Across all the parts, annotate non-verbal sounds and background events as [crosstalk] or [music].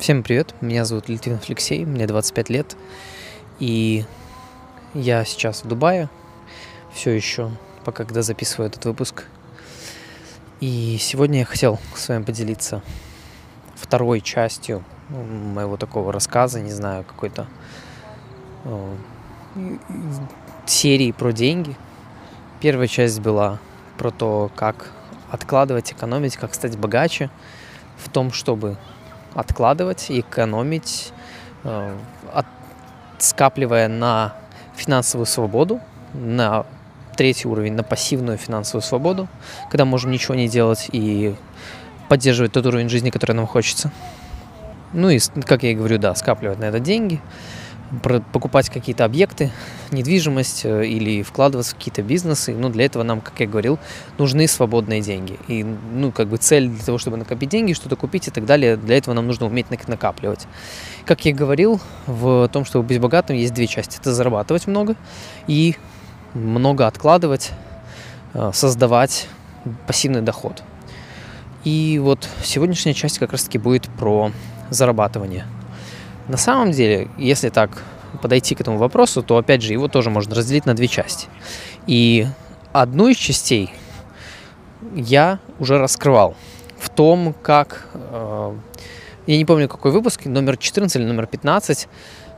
Всем привет, меня зовут Литвинов Алексей, мне 25 лет, и я сейчас в Дубае, все еще, пока когда записываю этот выпуск. И сегодня я хотел с вами поделиться второй частью моего такого рассказа, не знаю, какой-то э, серии про деньги. Первая часть была про то, как откладывать, экономить, как стать богаче в том, чтобы откладывать экономить, э, от, скапливая на финансовую свободу, на третий уровень, на пассивную финансовую свободу, когда можем ничего не делать и поддерживать тот уровень жизни, который нам хочется. Ну и, как я и говорю, да, скапливать на это деньги – покупать какие-то объекты, недвижимость э, или вкладываться в какие-то бизнесы. Но для этого нам, как я говорил, нужны свободные деньги. И, ну, как бы цель для того, чтобы накопить деньги, что-то купить и так далее, для этого нам нужно уметь накапливать. Как я говорил, в том, чтобы быть богатым, есть две части. Это зарабатывать много и много откладывать, э, создавать пассивный доход. И вот сегодняшняя часть как раз-таки будет про зарабатывание – на самом деле, если так подойти к этому вопросу, то опять же его тоже можно разделить на две части. И одну из частей я уже раскрывал в том, как э, я не помню какой выпуск, номер 14 или номер 15,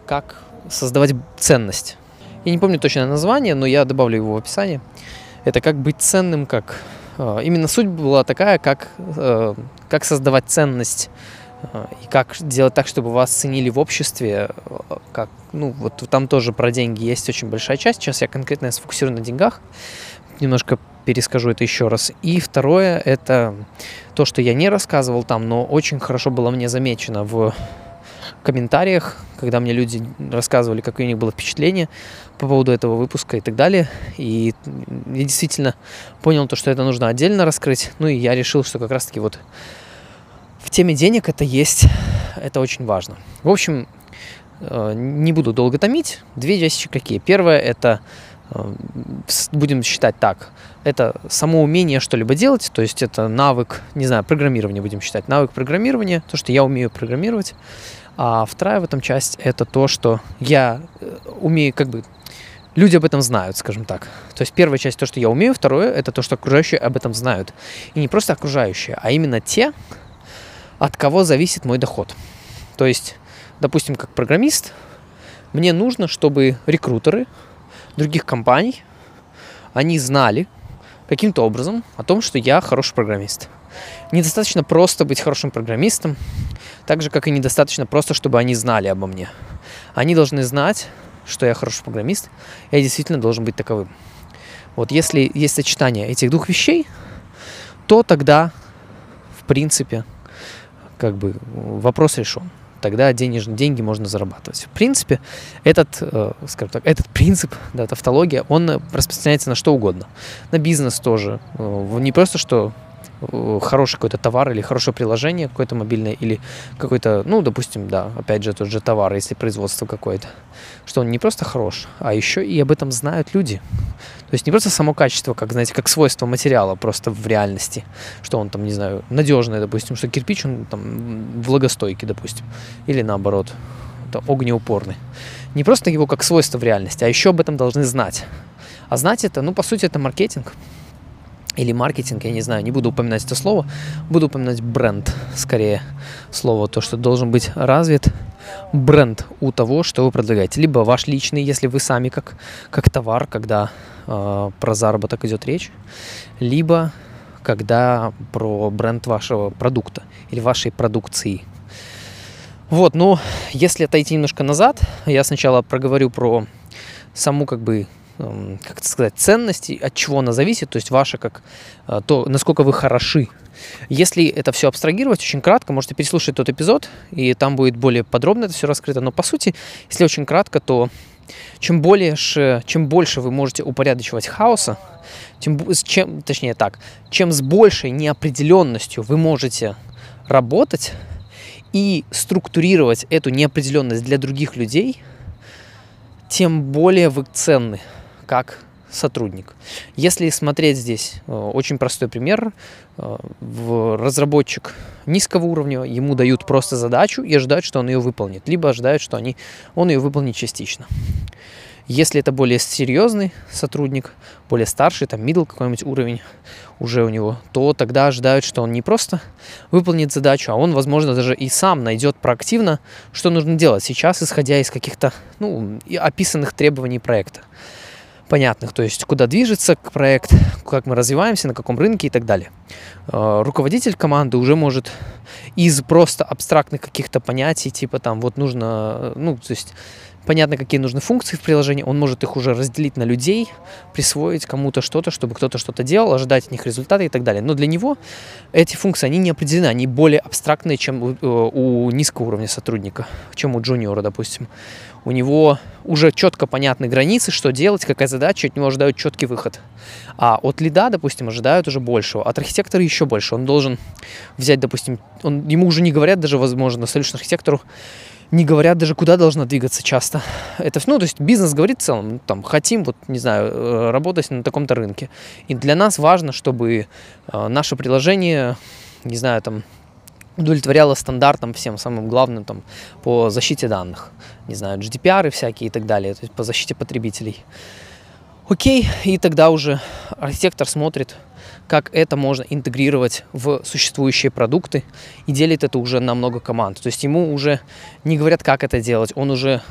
как создавать ценность. Я не помню точное название, но я добавлю его в описание. Это как быть ценным, как э, именно суть была такая, как э, как создавать ценность и как делать так, чтобы вас ценили в обществе, как, ну, вот там тоже про деньги есть очень большая часть. Сейчас я конкретно сфокусирую на деньгах. Немножко перескажу это еще раз. И второе, это то, что я не рассказывал там, но очень хорошо было мне замечено в комментариях, когда мне люди рассказывали, какое у них было впечатление по поводу этого выпуска и так далее. И я действительно понял то, что это нужно отдельно раскрыть. Ну и я решил, что как раз-таки вот в теме денег это есть, это очень важно. В общем, э, не буду долго томить. Две части какие. Первое это э, будем считать так, это само умение что-либо делать, то есть это навык, не знаю, программирования будем считать, навык программирования, то, что я умею программировать. А вторая в этом часть это то, что я э, умею, как бы, люди об этом знают, скажем так. То есть первая часть то, что я умею, второе это то, что окружающие об этом знают. И не просто окружающие, а именно те, от кого зависит мой доход. То есть, допустим, как программист, мне нужно, чтобы рекрутеры других компаний, они знали каким-то образом о том, что я хороший программист. Недостаточно просто быть хорошим программистом, так же, как и недостаточно просто, чтобы они знали обо мне. Они должны знать, что я хороший программист, я действительно должен быть таковым. Вот если есть сочетание этих двух вещей, то тогда, в принципе, как бы вопрос решен. Тогда денежные деньги можно зарабатывать. В принципе, этот, э, скажем так, этот принцип, да, тавтология, он распространяется на что угодно. На бизнес тоже. Э, не просто, что хороший какой-то товар или хорошее приложение какое-то мобильное или какой-то, ну, допустим, да, опять же тот же товар, если производство какое-то, что он не просто хорош, а еще и об этом знают люди. То есть не просто само качество, как, знаете, как свойство материала просто в реальности, что он там, не знаю, надежный, допустим, что кирпич, он там влагостойкий, допустим, или наоборот, это огнеупорный. Не просто его как свойство в реальности, а еще об этом должны знать. А знать это, ну, по сути, это маркетинг или маркетинг, я не знаю, не буду упоминать это слово, буду упоминать бренд, скорее слово, то, что должен быть развит бренд у того, что вы предлагаете. Либо ваш личный, если вы сами как, как товар, когда э, про заработок идет речь, либо когда про бренд вашего продукта или вашей продукции. Вот, ну, если отойти немножко назад, я сначала проговорю про саму как бы как это сказать, ценности, от чего она зависит, то есть ваша как э, то, насколько вы хороши. Если это все абстрагировать, очень кратко, можете переслушать тот эпизод, и там будет более подробно это все раскрыто. Но по сути, если очень кратко, то чем, более, чем больше вы можете упорядочивать хаоса, тем, чем, точнее так, чем с большей неопределенностью вы можете работать и структурировать эту неопределенность для других людей, тем более вы ценны как сотрудник. Если смотреть здесь, э, очень простой пример, э, разработчик низкого уровня, ему дают просто задачу и ожидают, что он ее выполнит, либо ожидают, что они, он ее выполнит частично. Если это более серьезный сотрудник, более старший, там middle какой-нибудь уровень уже у него, то тогда ожидают, что он не просто выполнит задачу, а он, возможно, даже и сам найдет проактивно, что нужно делать сейчас, исходя из каких-то ну, описанных требований проекта понятных, то есть куда движется проект, как мы развиваемся, на каком рынке и так далее. Э, руководитель команды уже может из просто абстрактных каких-то понятий, типа там вот нужно, ну, то есть понятно, какие нужны функции в приложении, он может их уже разделить на людей, присвоить кому-то что-то, чтобы кто-то что-то делал, ожидать от них результаты и так далее. Но для него эти функции, они не определены, они более абстрактные, чем у, э, у низкого уровня сотрудника, чем у джуниора, допустим. У него уже четко понятны границы, что делать, какая задача, от него ожидают четкий выход. А от лида, допустим, ожидают уже большего, от архитектора еще больше. Он должен взять, допустим, он, ему уже не говорят даже, возможно, solution архитектору, не говорят даже, куда должна двигаться часто. Это, ну, то есть бизнес говорит в целом, там, хотим, вот, не знаю, э, работать на таком-то рынке. И для нас важно, чтобы э, наше приложение, не знаю, там, удовлетворяло стандартам всем самым главным там по защите данных. Не знаю, GDPR и всякие и так далее, то есть по защите потребителей. Окей, и тогда уже архитектор смотрит, как это можно интегрировать в существующие продукты и делит это уже на много команд. То есть ему уже не говорят, как это делать, он уже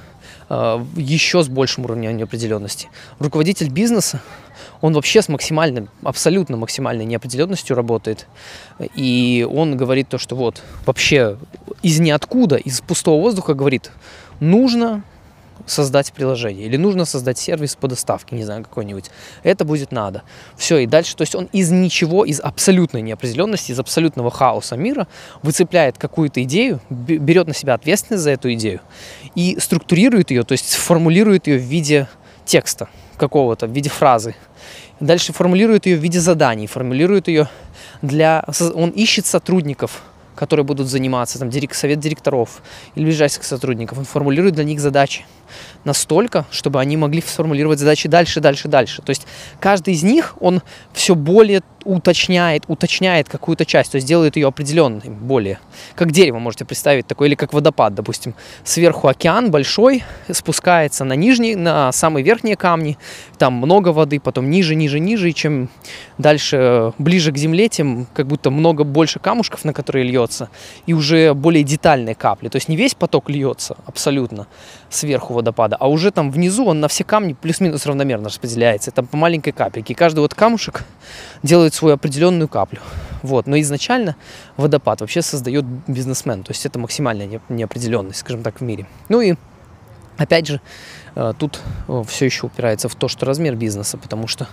э, еще с большим уровнем неопределенности. Руководитель бизнеса, он вообще с максимальным, абсолютно максимальной неопределенностью работает. И он говорит то, что вот вообще из ниоткуда, из пустого воздуха говорит, нужно создать приложение или нужно создать сервис по доставке, не знаю, какой-нибудь. Это будет надо. Все, и дальше, то есть он из ничего, из абсолютной неопределенности, из абсолютного хаоса мира выцепляет какую-то идею, берет на себя ответственность за эту идею и структурирует ее, то есть формулирует ее в виде текста какого-то, в виде фразы. Дальше формулирует ее в виде заданий, формулирует ее для... Он ищет сотрудников, которые будут заниматься, там, совет директоров или ближайших сотрудников, он формулирует для них задачи настолько, чтобы они могли сформулировать задачи дальше, дальше, дальше. То есть каждый из них, он все более уточняет, уточняет какую-то часть, то есть делает ее определенной, более. Как дерево можете представить такое, или как водопад, допустим. Сверху океан большой, спускается на нижние, на самые верхние камни, там много воды, потом ниже, ниже, ниже, и чем дальше, ближе к земле, тем как будто много больше камушков, на которые льется, и уже более детальные капли. То есть не весь поток льется абсолютно сверху водопада, а уже там внизу он на все камни плюс-минус равномерно распределяется, там по маленькой капельке. Каждый вот камушек [laughs] делает свою определенную каплю. Вот. Но изначально водопад вообще создает бизнесмен, то есть это максимальная неопределенность, скажем так, в мире. Ну и опять же, э, тут э, все еще упирается в то, что размер бизнеса, потому что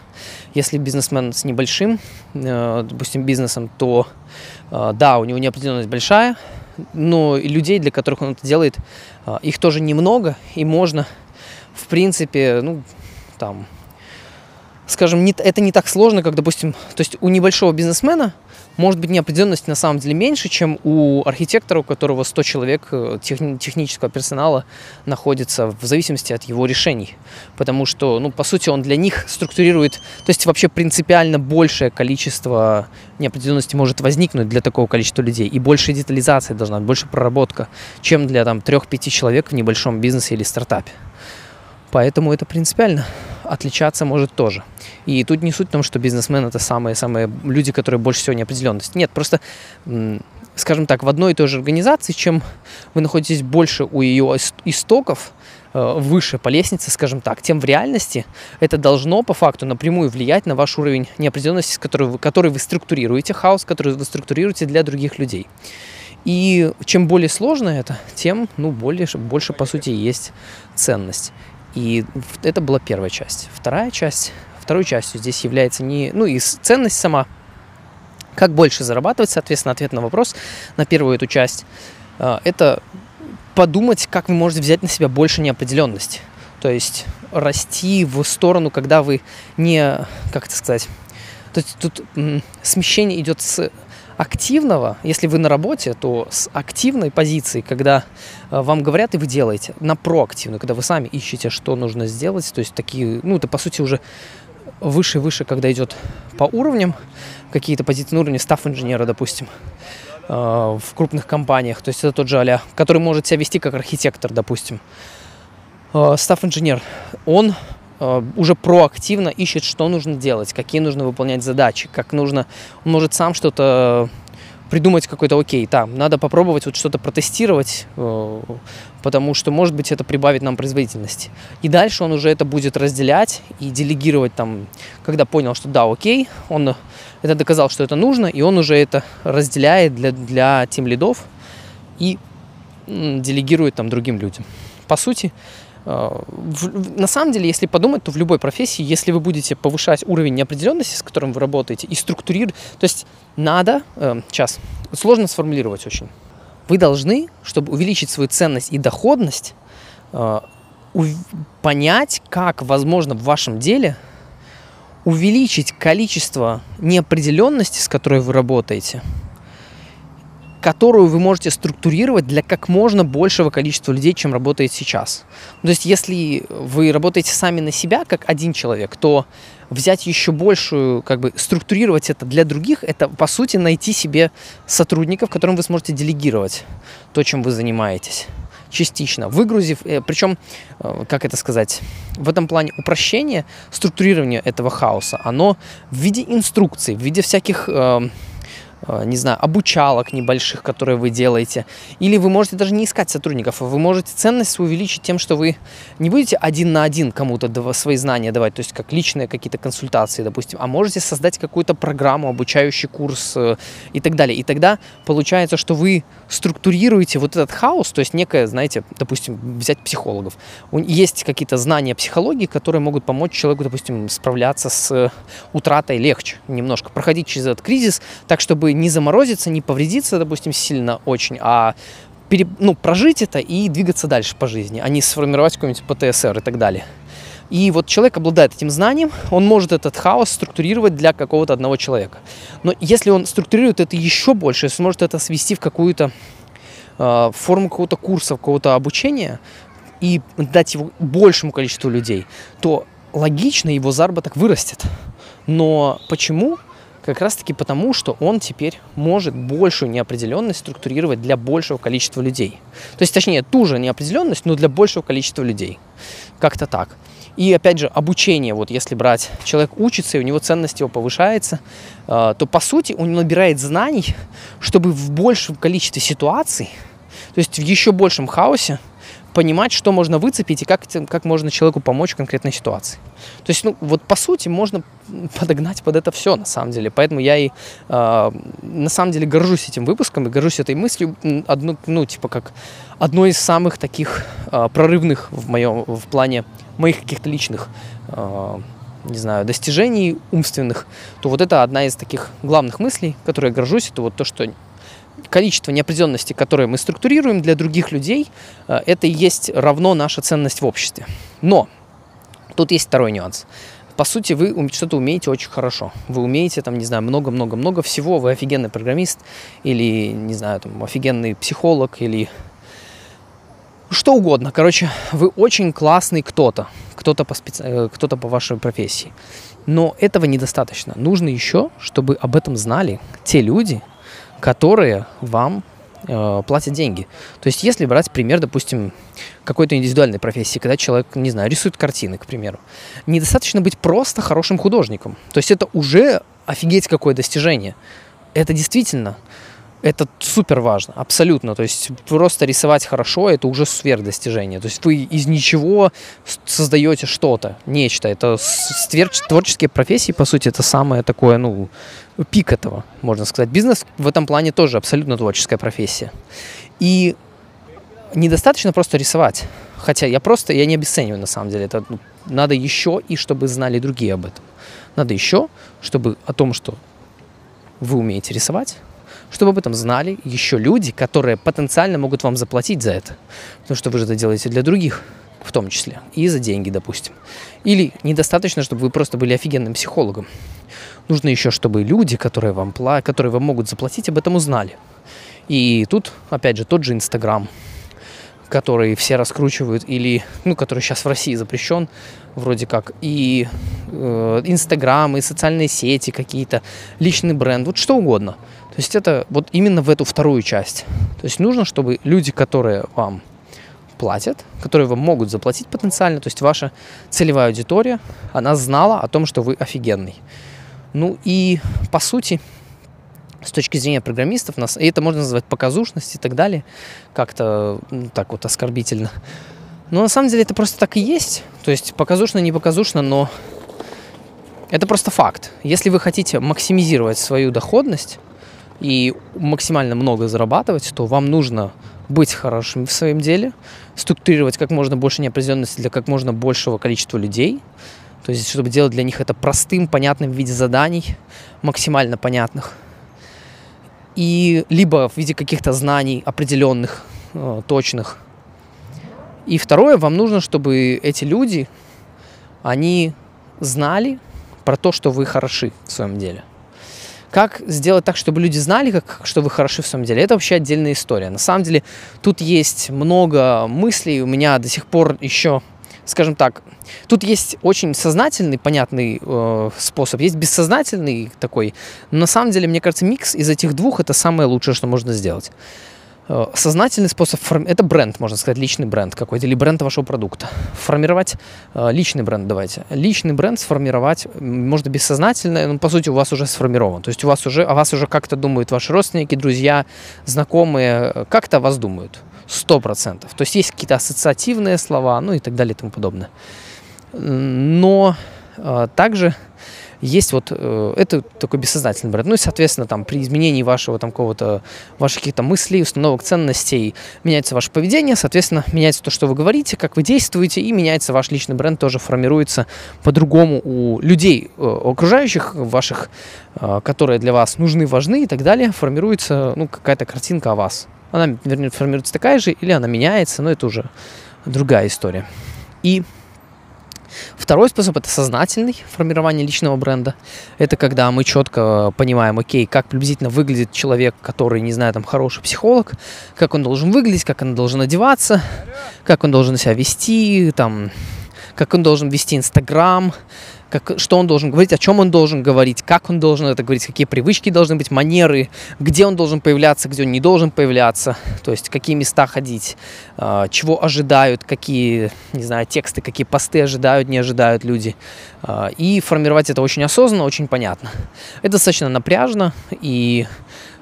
если бизнесмен с небольшим, э, допустим, бизнесом, то да, у него неопределенность большая, но людей, для которых он это делает, а, их тоже немного, и можно, в принципе, ну, там, скажем, не, это не так сложно, как, допустим, то есть у небольшого бизнесмена может быть неопределенность на самом деле меньше, чем у архитектора, у которого 100 человек э, техни- технического персонала находится в зависимости от его решений. Потому что, ну, по сути, он для них структурирует, то есть вообще принципиально большее количество неопределенности может возникнуть для такого количества людей, и больше детализации должна быть, больше проработка, чем для там 3-5 человек в небольшом бизнесе или стартапе. Поэтому это принципиально отличаться может тоже. И тут не суть в том, что бизнесмен это самые-самые люди, которые больше всего неопределенности. Нет, просто, скажем так, в одной и той же организации, чем вы находитесь больше у ее истоков, э, выше по лестнице, скажем так, тем в реальности это должно по факту напрямую влиять на ваш уровень неопределенности, с которой вы, который вы структурируете, хаос, который вы структурируете для других людей. И чем более сложно это, тем ну, более, больше, по сути, есть ценность. И это была первая часть. Вторая часть, второй частью здесь является не, ну и ценность сама, как больше зарабатывать, соответственно, ответ на вопрос, на первую эту часть, а, это подумать, как вы можете взять на себя больше неопределенности. То есть расти в сторону, когда вы не, как это сказать, то есть тут смещение идет с активного, если вы на работе, то с активной позиции, когда э, вам говорят и вы делаете, на проактивную, когда вы сами ищете, что нужно сделать, то есть такие, ну, это по сути уже выше и выше, когда идет по уровням, какие-то позиции на уровне став-инженера, допустим, э, в крупных компаниях, то есть это тот же Аля, который может себя вести как архитектор, допустим. Э, став-инженер, он э, уже проактивно ищет, что нужно делать, какие нужно выполнять задачи, как нужно, он может сам что-то придумать какой-то, окей, там, надо попробовать вот что-то протестировать, э, потому что, может быть, это прибавит нам производительности. И дальше он уже это будет разделять и делегировать там, когда понял, что да, окей, он это доказал, что это нужно, и он уже это разделяет для, для тем лидов и делегирует там другим людям. По сути, э, на самом деле, если подумать, то в любой профессии, если вы будете повышать уровень неопределенности, с которым вы работаете, и структурировать, то есть надо, э, сейчас, сложно сформулировать очень, вы должны, чтобы увеличить свою ценность и доходность, э, понять, как возможно в вашем деле увеличить количество неопределенности, с которой вы работаете, которую вы можете структурировать для как можно большего количества людей, чем работает сейчас. То есть, если вы работаете сами на себя, как один человек, то взять еще большую, как бы структурировать это для других, это по сути найти себе сотрудников, которым вы сможете делегировать то, чем вы занимаетесь частично, выгрузив, э, причем, э, как это сказать, в этом плане упрощение, структурирование этого хаоса, оно в виде инструкций, в виде всяких э, Э, не знаю, обучалок небольших, которые вы делаете. Или вы можете даже не искать сотрудников, а вы можете ценность увеличить тем, что вы не будете один на один кому-то свои знания давать, то есть как личные какие-то консультации, допустим, а можете создать какую-то программу, обучающий курс э, и так далее. И тогда получается, что вы структурируете вот этот хаос, то есть некое, знаете, допустим, взять психологов. Есть какие-то знания психологии, которые могут помочь человеку, допустим, справляться с утратой легче немножко, проходить через этот кризис так, чтобы чтобы не заморозиться, не повредиться, допустим, сильно очень, а пере, ну, прожить это и двигаться дальше по жизни, а не сформировать какой-нибудь ПТСР и так далее. И вот человек обладает этим знанием, он может этот хаос структурировать для какого-то одного человека. Но если он структурирует это еще больше, сможет это свести в какую-то э, форму какого-то курса, какого-то обучения и дать его большему количеству людей, то логично его заработок вырастет. Но почему? Как раз таки потому, что он теперь может большую неопределенность структурировать для большего количества людей. То есть, точнее, ту же неопределенность, но для большего количества людей. Как-то так. И опять же, обучение, вот если брать, человек учится, и у него ценность его повышается, э, то по сути он набирает знаний, чтобы в большем количестве ситуаций, то есть в еще большем хаосе, понимать, что можно выцепить и как, как можно человеку помочь в конкретной ситуации. То есть, ну, вот по сути можно подогнать под это все, на самом деле. Поэтому я и э, на самом деле горжусь этим выпуском и горжусь этой мыслью, одну, ну, типа как одной из самых таких э, прорывных в моем, в плане моих каких-то личных э, не знаю, достижений умственных, то вот это одна из таких главных мыслей, которой я горжусь, это вот то, что количество неопределенности, которое мы структурируем для других людей, э, это и есть равно наша ценность в обществе. Но тут есть второй нюанс. По сути, вы что-то умеете очень хорошо. Вы умеете, там, не знаю, много-много-много всего. Вы офигенный программист или, не знаю, там, офигенный психолог или что угодно. Короче, вы очень классный кто-то. Кто-то по, специ... Э, кто-то по вашей профессии. Но этого недостаточно. Нужно еще, чтобы об этом знали те люди, которые вам э, платят деньги. То есть, если брать пример, допустим, какой-то индивидуальной профессии, когда человек, не знаю, рисует картины, к примеру, недостаточно быть просто хорошим художником. То есть, это уже офигеть какое достижение. Это действительно это супер важно, абсолютно. То есть просто рисовать хорошо, это уже сверхдостижение. То есть вы из ничего создаете что-то, нечто. Это творческие профессии, по сути, это самое такое, ну, пик этого, можно сказать. Бизнес в этом плане тоже абсолютно творческая профессия. И недостаточно просто рисовать. Хотя я просто, я не обесцениваю на самом деле. Это ну, надо еще и чтобы знали другие об этом. Надо еще, чтобы о том, что вы умеете рисовать, чтобы об этом знали еще люди, которые потенциально могут вам заплатить за это. Потому что вы же это делаете для других в том числе, и за деньги, допустим. Или недостаточно, чтобы вы просто были офигенным психологом. Нужно еще, чтобы люди, которые вам, которые вам могут заплатить, об этом узнали. И тут, опять же, тот же Инстаграм. который все раскручивают, или, ну, который сейчас в России запрещен, вроде как, и э, Инстаграм, и социальные сети какие-то, личный бренд, вот что угодно. То есть это вот именно в эту вторую часть. То есть нужно, чтобы люди, которые вам платят, которые вам могут заплатить потенциально, то есть ваша целевая аудитория, она знала о том, что вы офигенный. Ну и по сути, с точки зрения программистов, нас, и это можно назвать показушность и так далее, как-то ну, так вот оскорбительно. Но на самом деле это просто так и есть. То есть показушно, не показушно, но это просто факт. Если вы хотите максимизировать свою доходность и максимально много зарабатывать, то вам нужно быть хорошим в своем деле, структурировать как можно больше неопределенности для как можно большего количества людей, то есть чтобы делать для них это простым, понятным в виде заданий, максимально понятных, и либо в виде каких-то знаний определенных, э, точных. И второе, вам нужно, чтобы эти люди, они знали про то, что вы хороши в своем деле. Как сделать так, чтобы люди знали, как, что вы хороши в своем деле, это вообще отдельная история. На самом деле тут есть много мыслей, у меня до сих пор еще, скажем так, тут есть очень сознательный, понятный э, способ, есть бессознательный такой. Но на самом деле, мне кажется, микс из этих двух это самое лучшее, что можно сделать. Э, сознательный способ, это бренд, можно сказать, личный бренд какой-то, или бренд вашего продукта. Формировать э, личный бренд, давайте. Личный бренд сформировать можно бессознательно, но по сути у вас уже сформирован. То есть у вас уже, о вас уже как-то думают ваши родственники, друзья, знакомые, э, как-то о вас думают. Сто процентов. То есть есть какие-то ассоциативные слова, ну и так далее и тому подобное. Но также есть вот э, это такой бессознательный бренд. Ну и, соответственно, там при изменении вашего там какого-то, ваших каких-то мыслей, установок, ценностей меняется ваше поведение, соответственно, меняется то, что вы говорите, как вы действуете, и меняется ваш личный бренд, тоже формируется по-другому у людей, э, окружающих ваших, э, которые для вас нужны, важны и так далее, формируется, ну, какая-то картинка о вас. Она, вернее, формируется такая же, или она меняется, но это уже другая история. И Второй способ это сознательный формирование личного бренда. Это когда мы четко понимаем, окей, как приблизительно выглядит человек, который, не знаю, там хороший психолог, как он должен выглядеть, как он должен одеваться, как он должен себя вести, там, как он должен вести Инстаграм, как, что он должен говорить, о чем он должен говорить, как он должен это говорить, какие привычки должны быть, манеры, где он должен появляться, где он не должен появляться, то есть какие места ходить, а, чего ожидают, какие, не знаю, тексты, какие посты ожидают, не ожидают люди. А, и формировать это очень осознанно, очень понятно. Это достаточно напряжно и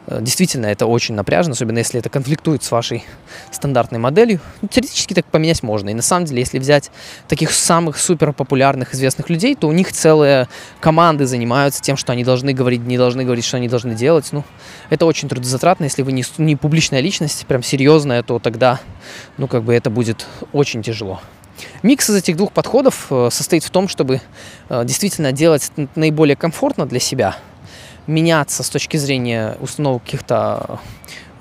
действительно, это очень напряжно, особенно если это конфликтует с вашей стандартной моделью. Ну, теоретически так поменять можно. И на самом деле, если взять таких самых супер популярных, известных людей, то у них целые команды занимаются тем, что они должны говорить, не должны говорить, что они должны делать. Ну, это очень трудозатратно. Если вы не, не публичная личность, прям серьезная, то тогда, ну, как бы это будет очень тяжело. Микс из этих двух подходов э, состоит в том, чтобы э, действительно делать наиболее комфортно для себя – меняться с точки зрения установок каких-то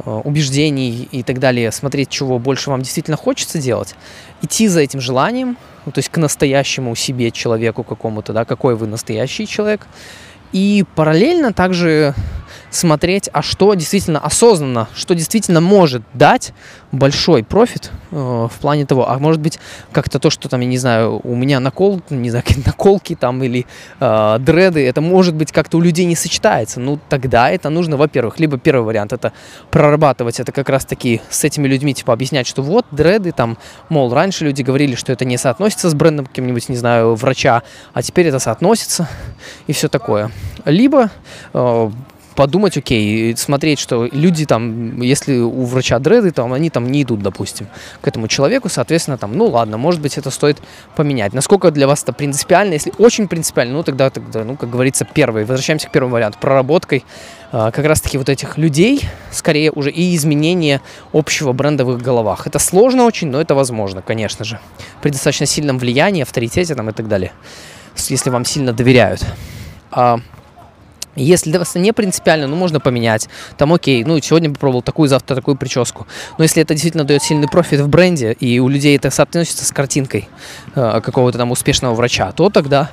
э, убеждений и так далее, смотреть, чего больше вам действительно хочется делать, идти за этим желанием, ну, то есть к настоящему себе человеку какому-то, да, какой вы настоящий человек, и параллельно также смотреть, а что действительно осознанно, что действительно может дать большой профит э, в плане того, а может быть как-то то, что там, я не знаю, у меня накол, не знаю, [laughs] наколки там или э, дреды, это может быть как-то у людей не сочетается. Ну, тогда это нужно, во-первых, либо первый вариант, это прорабатывать это как раз-таки с этими людьми, типа объяснять, что вот дреды там, мол, раньше люди говорили, что это не соотносится с брендом каким-нибудь, не знаю, врача, а теперь это соотносится и все такое. Либо э, подумать, окей, смотреть, что люди там, если у врача дреды, там они там не идут, допустим, к этому человеку, соответственно, там, ну ладно, может быть, это стоит поменять. Насколько для вас это принципиально? Если очень принципиально, ну тогда, тогда ну, как говорится, первый. Возвращаемся к первому варианту. Проработкой э, как раз-таки вот этих людей, скорее уже и изменение общего бренда в их головах. Это сложно очень, но это возможно, конечно же. При достаточно сильном влиянии, авторитете там и так далее. Если вам сильно доверяют. А, если для вас не принципиально, ну, можно поменять. Там, окей, ну, сегодня попробовал такую, завтра такую прическу. Но если это действительно дает сильный профит в бренде, и у людей это соотносится с картинкой э, какого-то там успешного врача, то тогда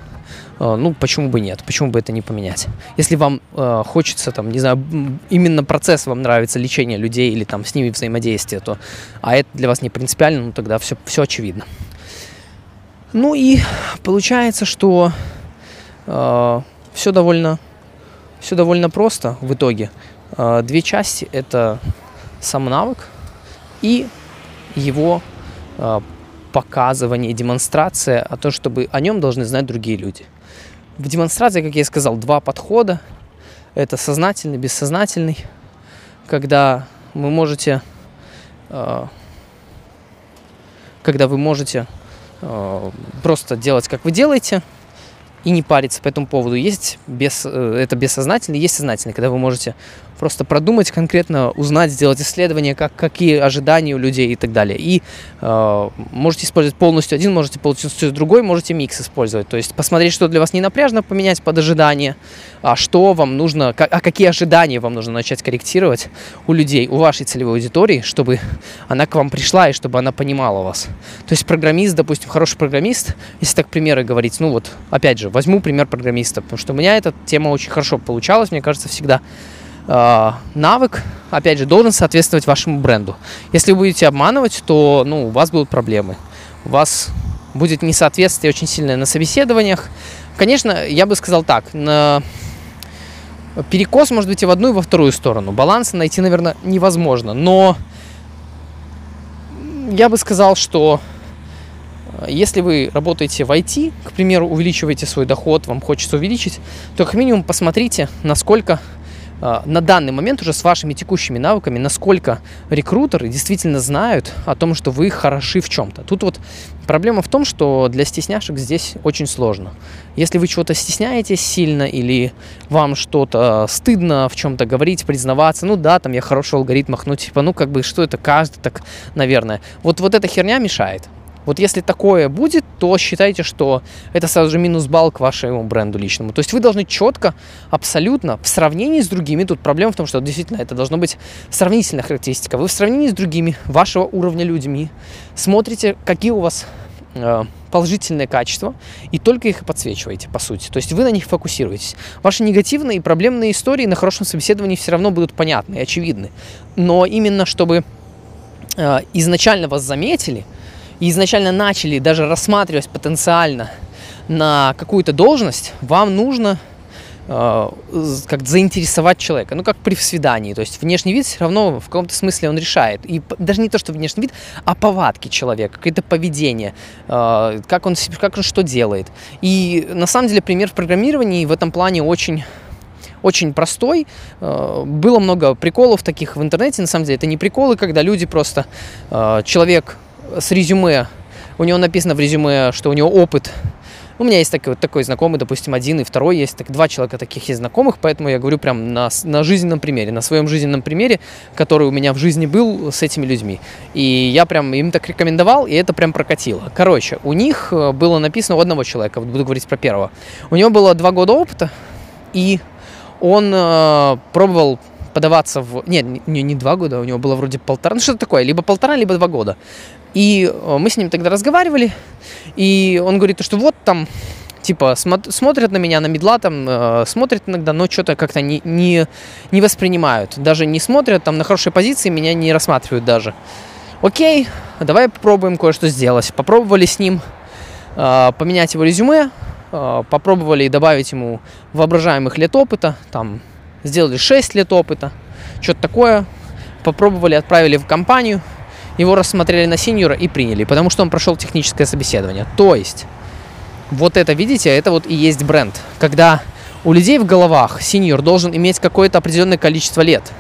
э, ну, почему бы нет, почему бы это не поменять? Если вам э, хочется, там, не знаю, именно процесс вам нравится, лечение людей или там с ними взаимодействие, то, а это для вас не принципиально, ну, тогда все, все очевидно. Ну и получается, что э, все довольно, все довольно просто в итоге. Э, две части – это сам навык и его э, показывание, демонстрация, а то, чтобы о нем должны знать другие люди. В демонстрации, как я сказал, два подхода. Это сознательный, бессознательный, когда вы можете, когда вы можете просто делать, как вы делаете, и не париться по этому поводу. Есть без, э, это бессознательный, есть сознательный, когда вы можете просто продумать конкретно, узнать, сделать исследования, как, какие ожидания у людей и так далее. И э, можете использовать полностью один, можете полностью другой, можете микс использовать. То есть посмотреть, что для вас не напряжно, поменять под ожидание, а что вам нужно, а какие ожидания вам нужно начать корректировать у людей, у вашей целевой аудитории, чтобы она к вам пришла и чтобы она понимала вас. То есть программист, допустим, хороший программист, если так примеры говорить, ну вот, опять же, возьму пример программиста, потому что у меня эта тема очень хорошо получалась, мне кажется, всегда навык, опять же, должен соответствовать вашему бренду. Если вы будете обманывать, то ну, у вас будут проблемы. У вас будет несоответствие очень сильное на собеседованиях. Конечно, я бы сказал так, на перекос может быть и в одну, и во вторую сторону. Баланса найти, наверное, невозможно. Но я бы сказал, что э, если вы работаете в IT, к примеру, увеличиваете свой доход, вам хочется увеличить, то как минимум посмотрите, насколько на данный момент уже с вашими текущими навыками, насколько рекрутеры действительно знают о том, что вы хороши в чем-то. Тут вот проблема в том, что для стесняшек здесь очень сложно. Если вы чего-то стесняетесь сильно или вам что-то стыдно в чем-то говорить, признаваться, ну да, там я хороший алгоритм махну, типа, ну как бы что это каждый так, наверное. Вот, вот эта херня мешает. Вот если такое будет, то считайте, что это сразу же минус балл к вашему бренду личному. То есть вы должны четко, абсолютно, в сравнении с другими, тут проблема в том, что действительно это должно быть сравнительная характеристика. Вы в сравнении с другими вашего уровня людьми смотрите, какие у вас э, положительные качества, и только их подсвечиваете, по сути. То есть вы на них фокусируетесь. Ваши негативные и проблемные истории на хорошем собеседовании все равно будут понятны и очевидны. Но именно чтобы э, изначально вас заметили – и изначально начали даже рассматривать потенциально на какую-то должность, вам нужно э, как заинтересовать человека, ну как при свидании, то есть внешний вид все равно в каком-то смысле он решает, и даже не то, что внешний вид, а повадки человека, какое-то поведение, э, как он как он что делает. И на самом деле пример в программировании в этом плане очень очень простой. Э, было много приколов таких в интернете. На самом деле это не приколы, когда люди просто... Э, человек с резюме. У него написано в резюме, что у него опыт. У меня есть такой, вот такой знакомый, допустим, один и второй, есть так, два человека таких есть знакомых, поэтому я говорю прям на, на жизненном примере, на своем жизненном примере, который у меня в жизни был с этими людьми. И я прям им так рекомендовал, и это прям прокатило. Короче, у них э, было написано у одного человека, вот буду говорить про первого. У него было два года опыта, и он э, пробовал подаваться в... Нет, не, не два года, у него было вроде полтора, ну что-то такое, либо полтора, либо два года. И э, мы с ним тогда разговаривали, и он говорит, что вот там, типа, смотрят на меня, на медла там, э, смотрят иногда, но что-то как-то не, не, не воспринимают. Даже не смотрят, там, на хорошей позиции меня не рассматривают даже. Окей, давай попробуем кое-что сделать. Попробовали с ним э, поменять его резюме, э, попробовали добавить ему воображаемых лет опыта, там, сделали 6 лет опыта, что-то такое, попробовали, отправили в компанию, его рассмотрели на сеньора и приняли, потому что он прошел техническое собеседование. То есть, вот это, видите, это вот и есть бренд. Когда у людей в головах сеньор должен иметь какое-то определенное количество лет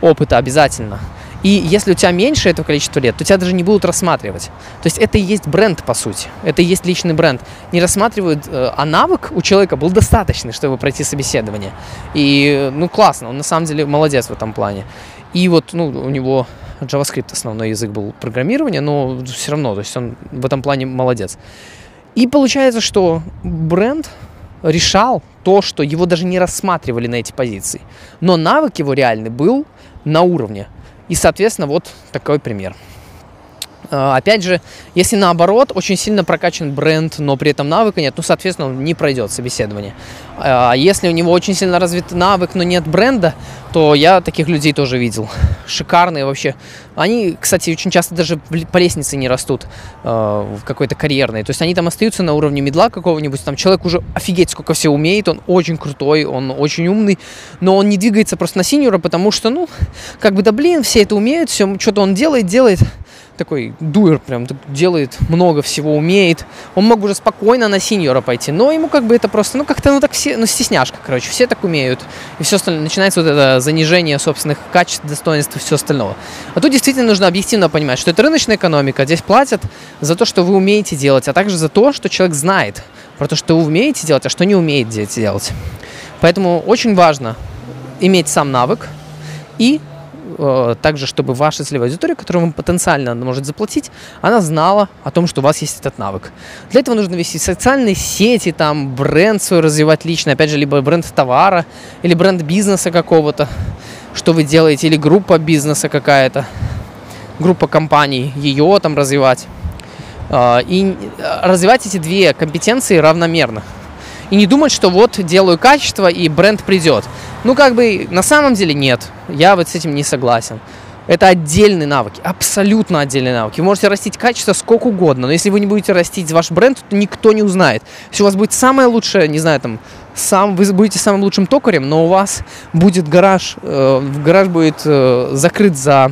опыта обязательно. И если у тебя меньше этого количества лет, то тебя даже не будут рассматривать. То есть это и есть бренд, по сути. Это и есть личный бренд. Не рассматривают, э, а навык у человека был достаточный, чтобы пройти собеседование. И, ну, классно, он на самом деле молодец в этом плане. И вот, ну, у него JavaScript основной язык был программирования, но все равно, то есть он в этом плане молодец. И получается, что бренд решал то, что его даже не рассматривали на эти позиции. Но навык его реальный был на уровне. И, соответственно, вот такой пример. А, опять же, если наоборот, очень сильно прокачан бренд, но при этом навыка нет, ну, соответственно, он не пройдет собеседование. А если у него очень сильно развит навык, но нет бренда, то я таких людей тоже видел. Шикарные вообще. Они, кстати, очень часто даже по лестнице не растут в какой-то карьерной. То есть они там остаются на уровне медла какого-нибудь. Там человек уже офигеть сколько все умеет, он очень крутой, он очень умный, но он не двигается просто на синьора, потому что, ну, как бы, да блин, все это умеют, все, что-то он делает, делает такой дуэр, прям делает много всего, умеет. Он мог уже спокойно на синьора пойти, но ему как бы это просто, ну как-то, ну так все, ну стесняшка, короче, все так умеют. И все остальное, начинается вот это занижение собственных качеств, достоинств и все остальное. А тут действительно нужно объективно понимать, что это рыночная экономика, здесь платят за то, что вы умеете делать, а также за то, что человек знает про то, что вы умеете делать, а что не умеете делать. Поэтому очень важно иметь сам навык и также, чтобы ваша целевая аудитория, которую вам потенциально может заплатить, она знала о том, что у вас есть этот навык. Для этого нужно вести социальные сети, там бренд свой развивать лично, опять же, либо бренд товара, или бренд бизнеса какого-то, что вы делаете, или группа бизнеса какая-то, группа компаний, ее там развивать. Э, и развивать эти две компетенции равномерно и не думать, что вот делаю качество и бренд придет. Ну, как бы на самом деле нет. Я вот с этим не согласен. Это отдельные навыки, абсолютно отдельные навыки. Вы можете растить качество сколько угодно, но если вы не будете растить ваш бренд, то никто не узнает. Если у вас будет самое лучшее, не знаю, там, сам, вы будете самым лучшим токарем, но у вас будет гараж, э, гараж будет э, закрыт за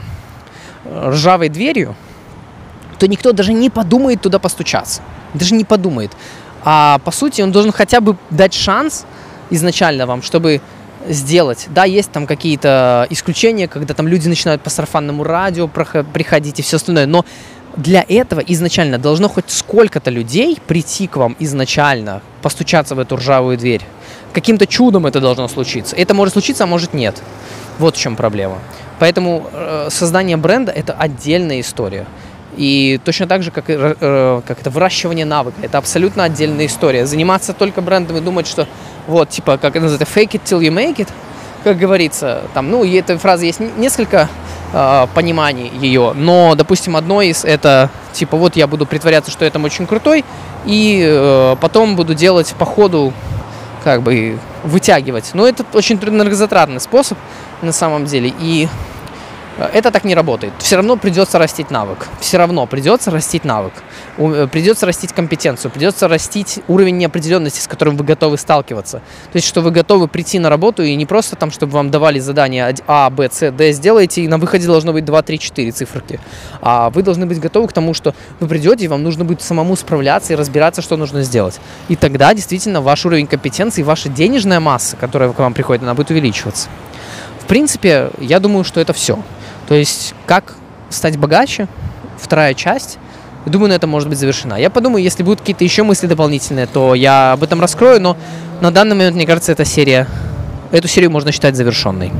э, ржавой дверью, то никто даже не подумает туда постучаться. Даже не подумает. А по сути он должен хотя бы дать шанс изначально вам, чтобы сделать. Да, есть там какие-то исключения, когда там люди начинают по сарафанному радио приходить и все остальное, но для этого изначально должно хоть сколько-то людей прийти к вам изначально, постучаться в эту ржавую дверь. Каким-то чудом это должно случиться. Это может случиться, а может нет. Вот в чем проблема. Поэтому э, создание бренда это отдельная история. И точно так же, как, э, как это выращивание навыка. Это абсолютно отдельная история. Заниматься только брендом и думать, что вот, типа, как это называется, fake it till you make it, как говорится, там, ну, и этой фразы есть несколько э, пониманий ее, но, допустим, одно из это, типа, вот я буду притворяться, что я там очень крутой, и э, потом буду делать по ходу, как бы, вытягивать. Но это очень энергозатратный способ на самом деле, и это так не работает. Все равно придется растить навык. Все равно придется растить навык. Э, придется растить компетенцию. Придется растить уровень неопределенности, с которым вы готовы сталкиваться. То есть, что вы готовы прийти на работу и не просто там, чтобы вам давали задание А, Б, С, Д сделайте, и на выходе должно быть 2, 3, 4 циферки. А вы должны быть готовы к тому, что вы придете, и вам нужно будет самому справляться и разбираться, что нужно сделать. И тогда действительно ваш уровень компетенции, ваша денежная масса, которая к вам приходит, она будет увеличиваться. В принципе, я думаю, что это все. То есть, как стать богаче, вторая часть, думаю, на этом может быть завершена. Я подумаю, если будут какие-то еще мысли дополнительные, то я об этом раскрою, но на данный момент, мне кажется, эта серия, эту серию можно считать завершенной.